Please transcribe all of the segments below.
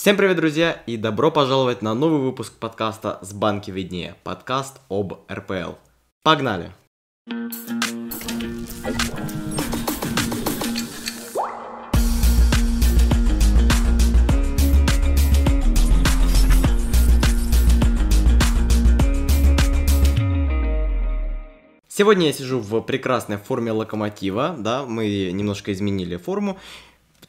Всем привет, друзья, и добро пожаловать на новый выпуск подкаста «С банки виднее», подкаст об РПЛ. Погнали! Сегодня я сижу в прекрасной форме локомотива, да, мы немножко изменили форму,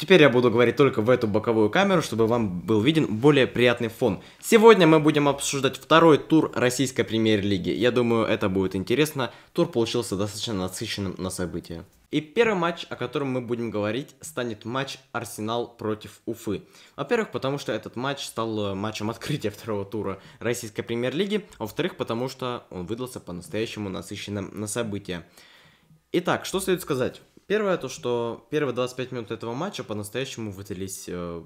Теперь я буду говорить только в эту боковую камеру, чтобы вам был виден более приятный фон. Сегодня мы будем обсуждать второй тур российской премьер-лиги. Я думаю, это будет интересно. Тур получился достаточно насыщенным на события. И первый матч, о котором мы будем говорить, станет матч Арсенал против Уфы. Во-первых, потому что этот матч стал матчем открытия второго тура российской премьер-лиги. Во-вторых, потому что он выдался по-настоящему насыщенным на события. Итак, что следует сказать? Первое, то, что первые 25 минут этого матча по-настоящему выдались, э,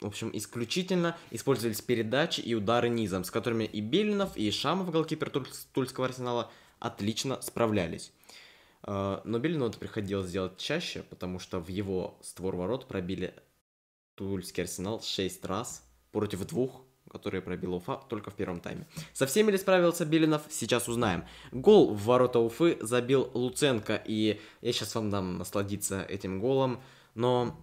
в общем, исключительно использовались передачи и удары низом, с которыми и Белинов, и Шамов, голкипер Тульского арсенала, отлично справлялись. Э, но Белину это приходилось делать чаще, потому что в его створ ворот пробили Тульский арсенал 6 раз против двух которые пробил Уфа только в первом тайме. Со всеми ли справился Белинов, сейчас узнаем. Гол в ворота Уфы забил Луценко, и я сейчас вам дам насладиться этим голом, но,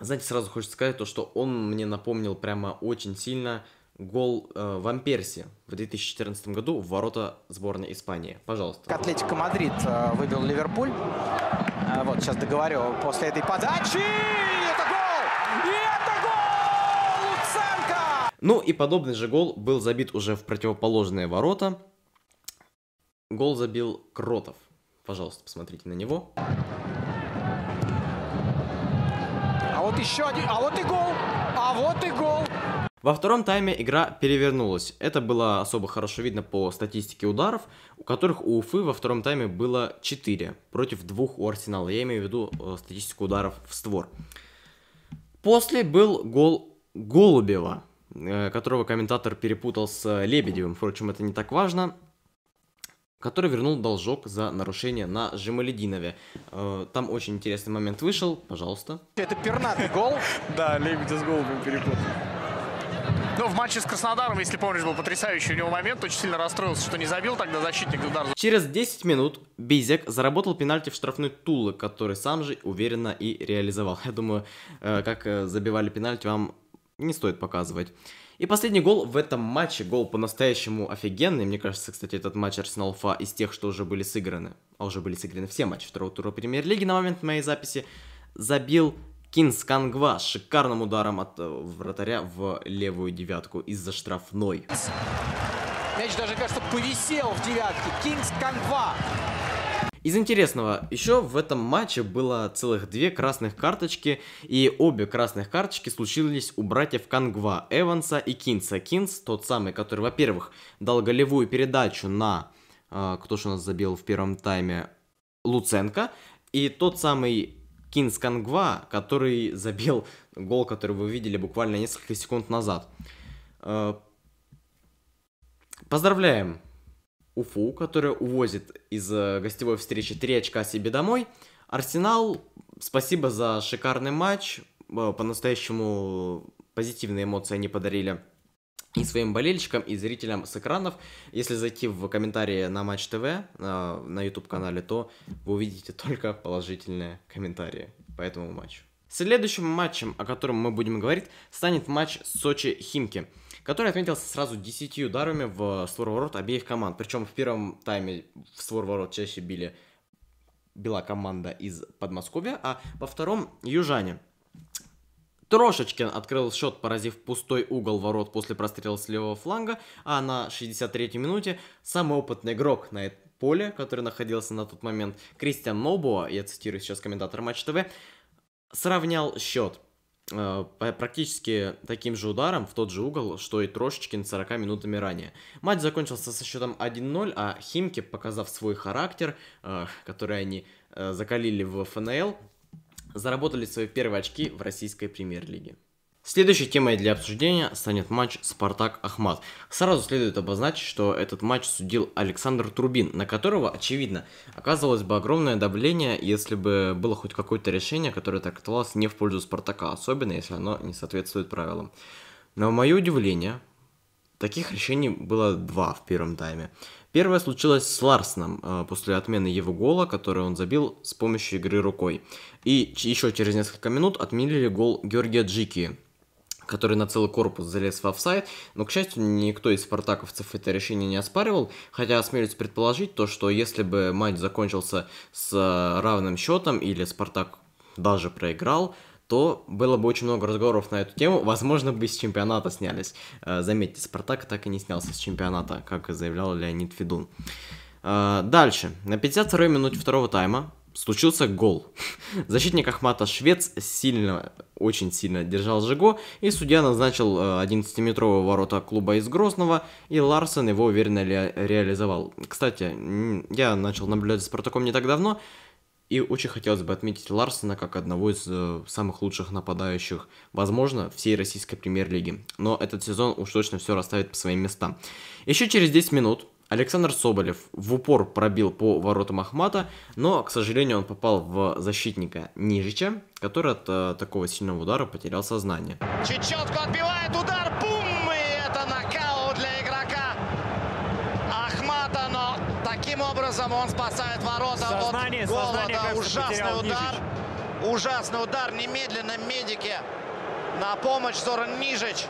знаете, сразу хочется сказать то, что он мне напомнил прямо очень сильно гол э, ван Перси в 2014 году в ворота сборной Испании. Пожалуйста. Атлетико Мадрид э, выбил Ливерпуль. Э, вот, сейчас договорю. После этой подачи Ну и подобный же гол был забит уже в противоположные ворота. Гол забил Кротов. Пожалуйста, посмотрите на него. А вот еще один, а вот и гол, а вот и гол. Во втором тайме игра перевернулась. Это было особо хорошо видно по статистике ударов, у которых у Уфы во втором тайме было 4 против двух у Арсенала. Я имею в виду э, статистику ударов в створ. После был гол Голубева. Э, которого комментатор перепутал с Лебедевым, впрочем, это не так важно, который вернул должок за нарушение на Жемалединове. Э, там очень интересный момент вышел, пожалуйста. Это пернатый гол. Да, Лебедев с голубем перепутал. Ну, в матче с Краснодаром, если помнишь, был потрясающий у него момент. Очень сильно расстроился, что не забил тогда защитник удар. Через 10 минут Бизек заработал пенальти в штрафной Тулы, который сам же уверенно и реализовал. Я думаю, э, как забивали пенальти, вам не стоит показывать. И последний гол в этом матче, гол по-настоящему офигенный. Мне кажется, кстати, этот матч Арсенал Фа из тех, что уже были сыграны, а уже были сыграны все матчи второго тура премьер-лиги на момент моей записи, забил Кинс Кангва шикарным ударом от э, вратаря в левую девятку из-за штрафной. Мяч даже, кажется, повисел в девятке. Кингс Кангва из интересного, еще в этом матче было целых две красных карточки, и обе красных карточки случились у братьев Кангва, Эванса и Кинса. Кинс, тот самый, который, во-первых, дал голевую передачу на, э, кто же у нас забил в первом тайме, Луценко, и тот самый Кинс Кангва, который забил гол, который вы видели буквально несколько секунд назад. Э, поздравляем Уфу, которая увозит из э, гостевой встречи 3 очка себе домой. Арсенал, спасибо за шикарный матч. Э, по-настоящему позитивные эмоции они подарили и своим болельщикам, и зрителям с экранов. Если зайти в комментарии на Матч ТВ, э, на YouTube-канале, то вы увидите только положительные комментарии по этому матчу. Следующим матчем, о котором мы будем говорить, станет матч Сочи-Химки который отметился сразу 10 ударами в створ ворот обеих команд. Причем в первом тайме в створ ворот чаще били била команда из Подмосковья, а во втором южане. Трошечкин открыл счет, поразив пустой угол ворот после прострела с левого фланга, а на 63-й минуте самый опытный игрок на этом поле, который находился на тот момент, Кристиан Нобуа, я цитирую сейчас комментатор Матч ТВ, сравнял счет. Э, практически таким же ударом в тот же угол, что и Трошечкин 40 минутами ранее. Матч закончился со счетом 1-0, а Химки, показав свой характер, э, который они э, закалили в ФНЛ, заработали свои первые очки в российской премьер-лиге. Следующей темой для обсуждения станет матч Спартак-Ахмат. Сразу следует обозначить, что этот матч судил Александр Трубин, на которого, очевидно, оказывалось бы огромное давление, если бы было хоть какое-то решение, которое трактовалось не в пользу Спартака, особенно если оно не соответствует правилам. Но, в мое удивление, таких решений было два в первом тайме. Первое случилось с Ларсоном э, после отмены его гола, который он забил с помощью игры рукой. И еще через несколько минут отменили гол Георгия Джики, который на целый корпус залез в офсайд, но, к счастью, никто из спартаковцев это решение не оспаривал, хотя осмелюсь предположить то, что если бы матч закончился с э, равным счетом или Спартак даже проиграл, то было бы очень много разговоров на эту тему. Возможно, бы с чемпионата снялись. Э, заметьте, Спартак так и не снялся с чемпионата, как и заявлял Леонид Федун. Э, дальше. На 52-й минуте второго тайма случился гол. Защитник Ахмата Швец сильно, очень сильно держал Жиго, и судья назначил 11-метрового э, ворота клуба из Грозного, и Ларсен его уверенно ре реализовал. Кстати, я начал наблюдать за Спартаком не так давно, и очень хотелось бы отметить Ларсена как одного из э, самых лучших нападающих, возможно, всей российской премьер-лиги. Но этот сезон уж точно все расставит по своим местам. Еще через 10 минут Александр Соболев в упор пробил по воротам Ахмата, но, к сожалению, он попал в защитника Нижича, который от э, такого сильного удара потерял сознание. Чечетко отбивает удар, бум! И это нокаут для игрока Ахмата, но таким образом он спасает ворота сознание, от гола. Сознание, да, ужасный удар. Нижич. Ужасный удар. Немедленно медики на помощь Зоран Нижич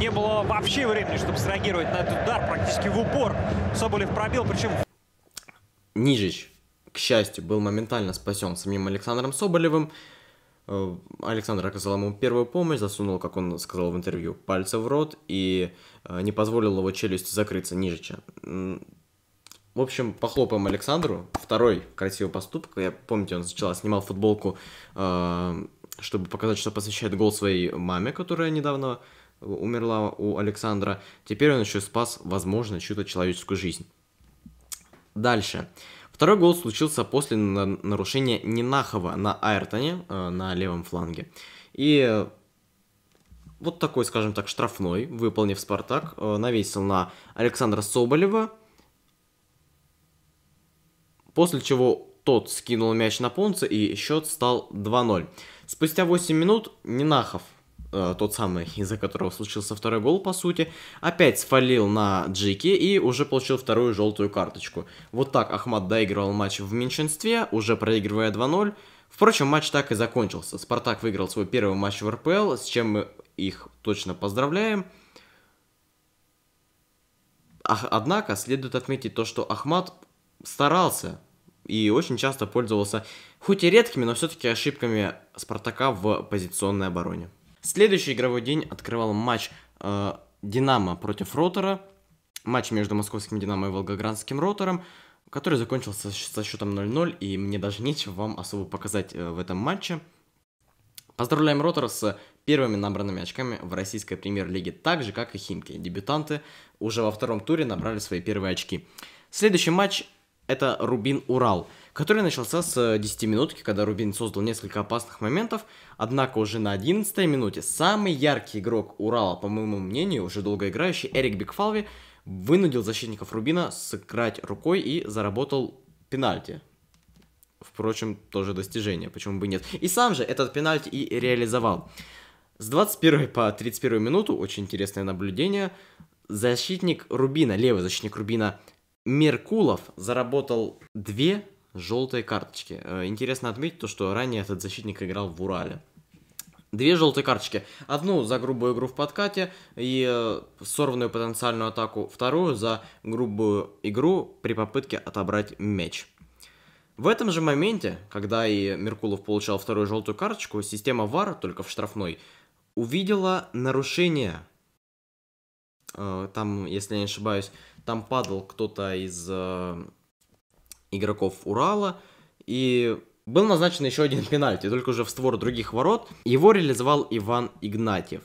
не было вообще времени, чтобы среагировать на этот удар практически в упор. Соболев пробил, причем... Нижич, к счастью, был моментально спасен самим Александром Соболевым. Э, Александр оказал ему первую помощь, засунул, как он сказал в интервью, пальцы в рот и э, не позволил его челюсти закрыться Нижича. В общем, похлопаем Александру. Второй красивый поступок. Я помните, он сначала снимал футболку, э, чтобы показать, что посвящает гол своей маме, которая недавно умерла у Александра. Теперь он еще спас, возможно, чью-то человеческую жизнь. Дальше. Второй гол случился после нарушения Нинахова на Айртоне, э, на левом фланге. И вот такой, скажем так, штрафной, выполнив Спартак, э, навесил на Александра Соболева, после чего тот скинул мяч на Понца, и счет стал 2-0. Спустя 8 минут Нинахов э, тот самый, из-за которого случился второй гол, по сути, опять свалил на Джики и уже получил вторую желтую карточку. Вот так Ахмат доигрывал матч в меньшинстве, уже проигрывая 2-0. Впрочем, матч так и закончился. Спартак выиграл свой первый матч в РПЛ, с чем мы их точно поздравляем. Однако, следует отметить то, что Ахмат старался и очень часто пользовался, хоть и редкими, но все-таки ошибками Спартака в позиционной обороне. Следующий игровой день открывал матч э, Динамо против Ротора. Матч между московским Динамо и Волгоградским Ротором, который закончился со счетом 0-0, и мне даже нечего вам особо показать э, в этом матче. Поздравляем Ротор с первыми набранными очками в российской премьер-лиге, так же, как и Химки. Дебютанты уже во втором туре набрали свои первые очки. Следующий матч это Рубин-Урал который начался с 10 минутки, когда Рубин создал несколько опасных моментов, однако уже на 11 минуте самый яркий игрок Урала, по моему мнению, уже долго играющий, Эрик Бекфалви, вынудил защитников Рубина сыграть рукой и заработал пенальти. Впрочем, тоже достижение, почему бы нет. И сам же этот пенальти и реализовал. С 21 по 31 минуту, очень интересное наблюдение, защитник Рубина, левый защитник Рубина Меркулов заработал две желтые карточки. Э, интересно отметить то, что ранее этот защитник играл в Урале. Две желтые карточки. Одну за грубую игру в подкате и э, сорванную потенциальную атаку. Вторую за грубую игру при попытке отобрать мяч. В этом же моменте, когда и Меркулов получал вторую желтую карточку, система ВАР, только в штрафной, увидела нарушение. Э, там, если я не ошибаюсь, там падал кто-то из игроков Урала, и был назначен еще один пенальти, только уже в створ других ворот. Его реализовал Иван Игнатьев.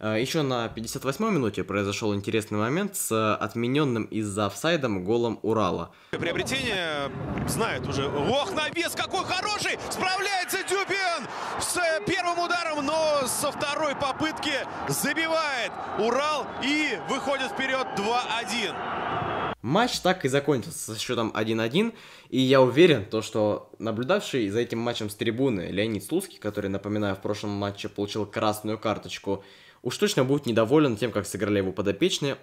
Э, еще на 58-й минуте произошел интересный момент с отмененным из-за офсайдом голом Урала. Приобретение знает уже. Ох, навес какой хороший! Справляется Дюбин с первым ударом, но со второй попытки забивает Урал и выходит вперед 2-1. Матч так и закончился со счетом 1-1, и я уверен, то, что наблюдавший за этим матчем с трибуны Леонид Слуцкий, который, напоминаю, в прошлом матче получил красную карточку, уж точно будет недоволен тем, как сыграли его подопечные,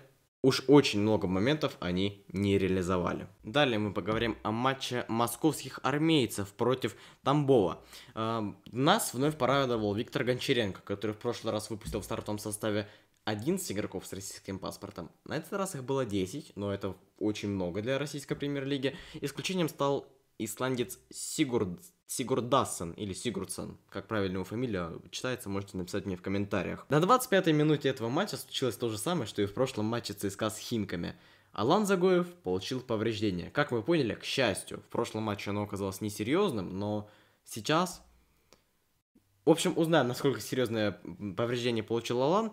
Уж очень много моментов они не реализовали. Далее мы поговорим о матче московских армейцев против Тамбова. Э, нас вновь порадовал Виктор Гончаренко, который в прошлый раз выпустил в стартовом составе 11 игроков с российским паспортом. На этот раз их было 10, но это очень много для российской премьер-лиги. Исключением стал исландец Сигурд, Сигурдассен или Сигурдсон, как правильно его фамилия читается, можете написать мне в комментариях. На 25-й минуте этого матча случилось то же самое, что и в прошлом матче ЦСКА с Химками. Алан Загоев получил повреждение. Как вы поняли, к счастью, в прошлом матче оно оказалось несерьезным, но сейчас... В общем, узнаем, насколько серьезное повреждение получил Алан.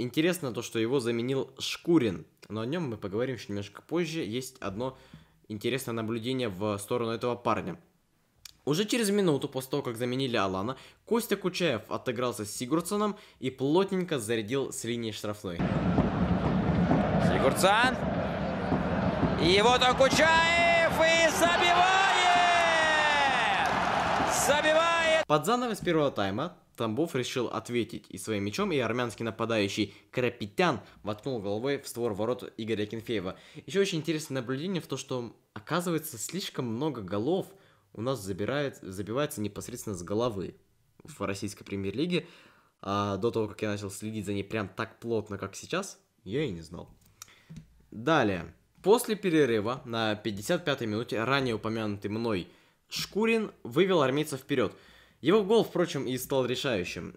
Интересно то, что его заменил Шкурин, но о нем мы поговорим еще немножко позже. Есть одно интересное наблюдение в сторону этого парня. Уже через минуту после того, как заменили Алана, Костя Кучаев отыгрался с Сигурдсоном и плотненько зарядил с линии штрафной. Сигурдсон. И вот он Кучаев и забивает! Забивает! Под занавес первого тайма Тамбов решил ответить и своим мячом, и армянский нападающий Крапетян воткнул головой в створ ворот Игоря Кенфеева. Еще очень интересное наблюдение в том, что оказывается слишком много голов у нас забирает, забивается непосредственно с головы в российской премьер-лиге. А до того, как я начал следить за ней прям так плотно, как сейчас, я и не знал. Далее. После перерыва на 55-й минуте ранее упомянутый мной Шкурин вывел армейцев вперед – его гол, впрочем, и стал решающим.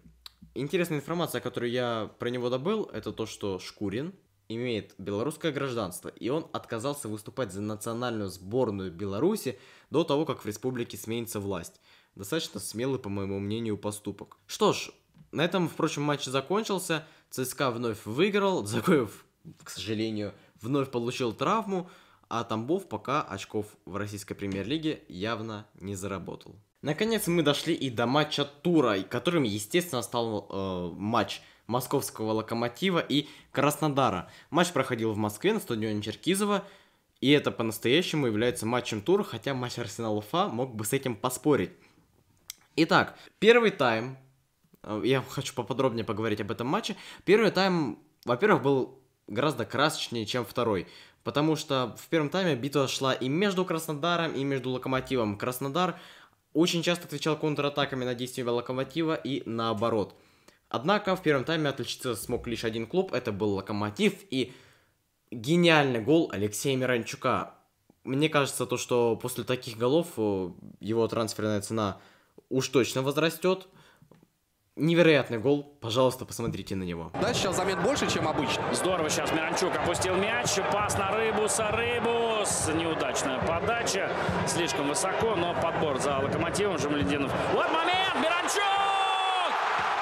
Интересная информация, которую я про него добыл, это то, что Шкурин имеет белорусское гражданство, и он отказался выступать за национальную сборную Беларуси до того, как в республике сменится власть. Достаточно смелый, по моему мнению, поступок. Что ж, на этом, впрочем, матч закончился. ЦСКА вновь выиграл, Загоев, к сожалению, вновь получил травму, а Тамбов пока очков в российской премьер-лиге явно не заработал. Наконец мы дошли и до матча тура, которым, естественно, стал э, матч московского локомотива и Краснодара. Матч проходил в Москве на стадионе Черкизова, и это по-настоящему является матчем тура, хотя матч Арсенал Уфа мог бы с этим поспорить. Итак, первый тайм, э, я хочу поподробнее поговорить об этом матче. Первый тайм, во-первых, был гораздо красочнее, чем второй. Потому что в первом тайме битва шла и между Краснодаром, и между Локомотивом. Краснодар очень часто отвечал контратаками на действия Локомотива и наоборот. Однако в первом тайме отличиться смог лишь один клуб, это был Локомотив и гениальный гол Алексея Миранчука. Мне кажется, то, что после таких голов э, его трансферная цена уж точно возрастет. Невероятный гол. Пожалуйста, посмотрите на него. Да, сейчас замет больше, чем обычно. Здорово сейчас Миранчук опустил мяч. Пас на Рыбуса. Рыбус. Неудачная подача. Слишком высоко, но подбор за локомотивом Жемлединов. Вот момент. Миранчук!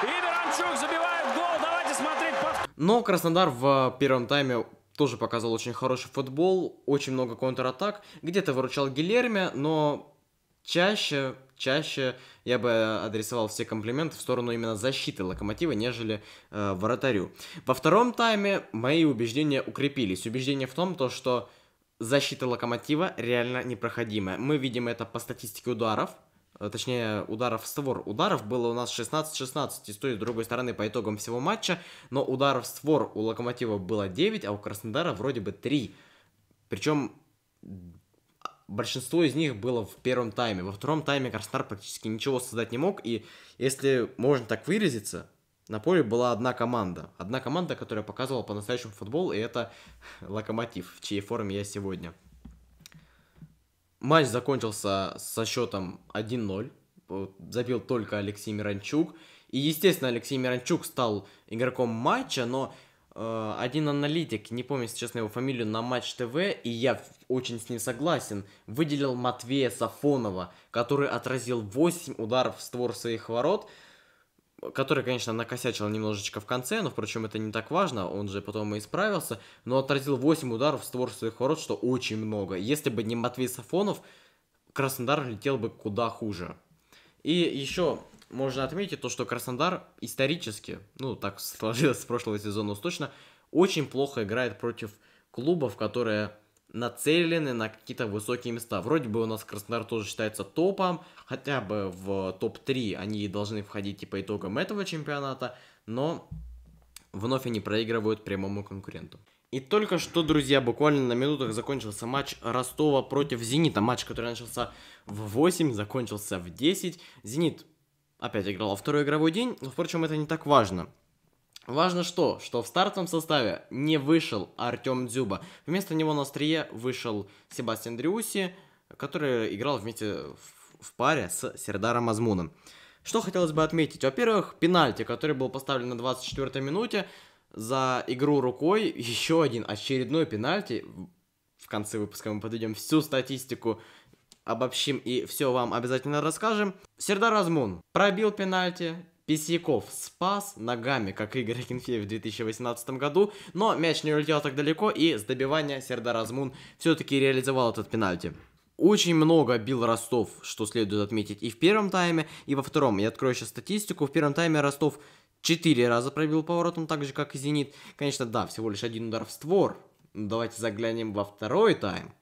И Миранчук забивает гол. Давайте смотреть. Но Краснодар в первом тайме тоже показал очень хороший футбол, очень много контратак. Где-то выручал Гилерми, но чаще чаще я бы адресовал все комплименты в сторону именно защиты Локомотива, нежели э, вратарю. Во втором тайме мои убеждения укрепились. Убеждение в том, то, что защита Локомотива реально непроходимая. Мы видим это по статистике ударов, э, точнее ударов в створ. Ударов было у нас 16-16 и с той и с другой стороны по итогам всего матча, но ударов в створ у Локомотива было 9, а у Краснодара вроде бы 3. Причем большинство из них было в первом тайме. Во втором тайме Краснодар практически ничего создать не мог. И если можно так выразиться, на поле была одна команда. Одна команда, которая показывала по-настоящему футбол, и это Локомотив, в чьей форме я сегодня. Матч закончился со счетом 1-0. Забил только Алексей Миранчук. И, естественно, Алексей Миранчук стал игроком матча, но один аналитик, не помню, честно, его фамилию, на Матч ТВ, и я очень с ним согласен, выделил Матвея Сафонова, который отразил 8 ударов в створ своих ворот, который, конечно, накосячил немножечко в конце, но, впрочем, это не так важно, он же потом и исправился, но отразил 8 ударов в створ своих ворот, что очень много. Если бы не Матвей Сафонов, Краснодар летел бы куда хуже. И еще можно отметить то, что Краснодар исторически, ну, так сложилось с прошлого сезона уж точно, очень плохо играет против клубов, которые нацелены на какие-то высокие места. Вроде бы у нас Краснодар тоже считается топом, хотя бы в топ-3 они должны входить по типа, итогам этого чемпионата, но вновь они проигрывают прямому конкуренту. И только что, друзья, буквально на минутах закончился матч Ростова против Зенита. Матч, который начался в 8, закончился в 10. Зенит опять играл во второй игровой день, но, впрочем, это не так важно. Важно что? Что в стартовом составе не вышел Артем Дзюба. Вместо него на острие вышел Себастьян Дриуси, который играл вместе в паре с Сердаром Азмуном. Что хотелось бы отметить? Во-первых, пенальти, который был поставлен на 24-й минуте за игру рукой. Еще один очередной пенальти. В конце выпуска мы подведем всю статистику, обобщим и все вам обязательно расскажем. Сердар Азмун пробил пенальти, Писяков спас ногами, как Игорь Акинфеев в 2018 году, но мяч не улетел так далеко, и с добивания Сердар Азмун все-таки реализовал этот пенальти. Очень много бил Ростов, что следует отметить и в первом тайме, и во втором. Я открою сейчас статистику. В первом тайме Ростов 4 раза пробил поворотом, так же, как и Зенит. Конечно, да, всего лишь один удар в створ. Давайте заглянем во второй тайм.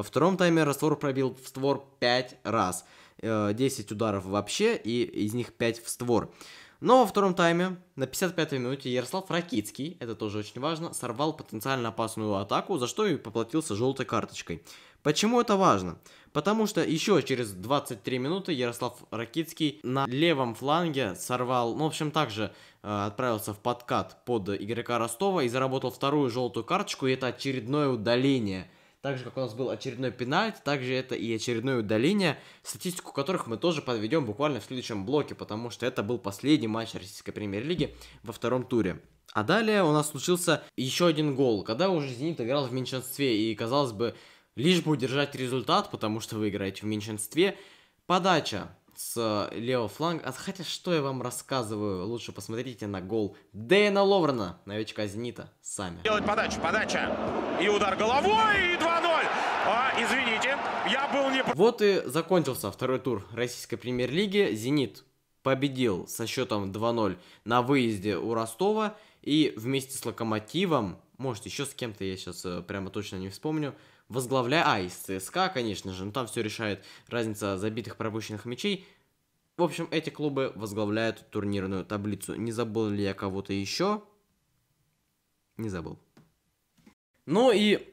Во втором тайме Раствор пробил в створ 5 раз. 10 э, ударов вообще, и из них 5 в створ. Но во втором тайме, на 55-й минуте, Ярослав Ракицкий, это тоже очень важно, сорвал потенциально опасную атаку, за что и поплатился желтой карточкой. Почему это важно? Потому что еще через 23 минуты Ярослав Ракицкий на левом фланге сорвал, ну, в общем, также э, отправился в подкат под игрока Ростова и заработал вторую желтую карточку, и это очередное удаление – так же, как у нас был очередной пенальти, также это и очередное удаление, статистику которых мы тоже подведем буквально в следующем блоке, потому что это был последний матч российской премьер-лиги во втором туре. А далее у нас случился еще один гол, когда уже «Зенит» играл в меньшинстве, и, казалось бы, лишь бы удержать результат, потому что вы играете в меньшинстве, подача с левого фланга. Хотя, что я вам рассказываю, лучше посмотрите на гол Дэна Ловрена, новичка «Зенита», сами. Делать подачу, подача, и удар головой, и 2-0. А, извините, я был не... Вот и закончился второй тур российской премьер-лиги. «Зенит» победил со счетом 2-0 на выезде у Ростова, и вместе с «Локомотивом», может, еще с кем-то, я сейчас э, прямо точно не вспомню, возглавляя... А, из ЦСКА, конечно же, но там все решает разница забитых пропущенных мячей. В общем, эти клубы возглавляют турнирную таблицу. Не забыл ли я кого-то еще? Не забыл. Ну и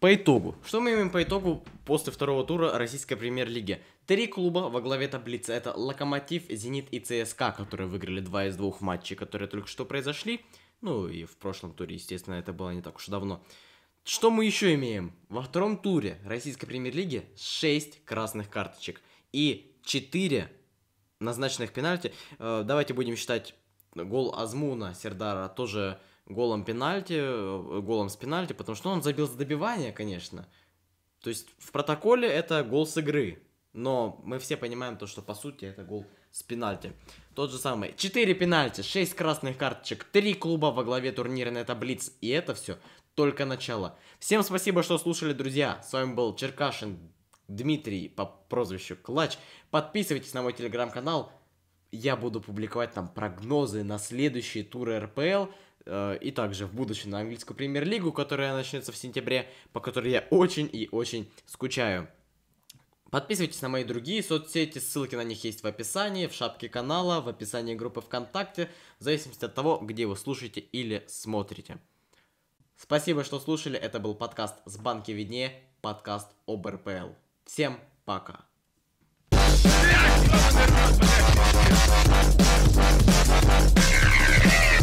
по итогу. Что мы имеем по итогу после второго тура российской премьер-лиги? Три клуба во главе таблицы. Это Локомотив, Зенит и ЦСКА, которые выиграли два из двух матчей, которые только что произошли. Ну и в прошлом туре, естественно, это было не так уж давно. Что мы еще имеем? Во втором туре российской премьер-лиги 6 красных карточек и 4 назначенных пенальти. Э, давайте будем считать гол Азмуна Сердара тоже голом пенальти, э, голом с пенальти, потому что он забил с добивания, конечно. То есть в протоколе это гол с игры, но мы все понимаем то, что по сути это гол с пенальти. Тот же самый. 4 пенальти, 6 красных карточек, 3 клуба во главе турнирной таблицы. И это все только начало. Всем спасибо, что слушали, друзья. С вами был Черкашин Дмитрий по прозвищу Клач. Подписывайтесь на мой телеграм-канал. Я буду публиковать там прогнозы на следующие туры РПЛ. Э, и также в будущем на английскую премьер-лигу, которая начнется в сентябре, по которой я очень и очень скучаю. Подписывайтесь на мои другие соцсети, ссылки на них есть в описании, в шапке канала, в описании группы ВКонтакте, в зависимости от того, где вы слушаете или смотрите. Спасибо, что слушали. Это был подкаст «С банки виднее», подкаст об РПЛ. Всем пока. Yeah!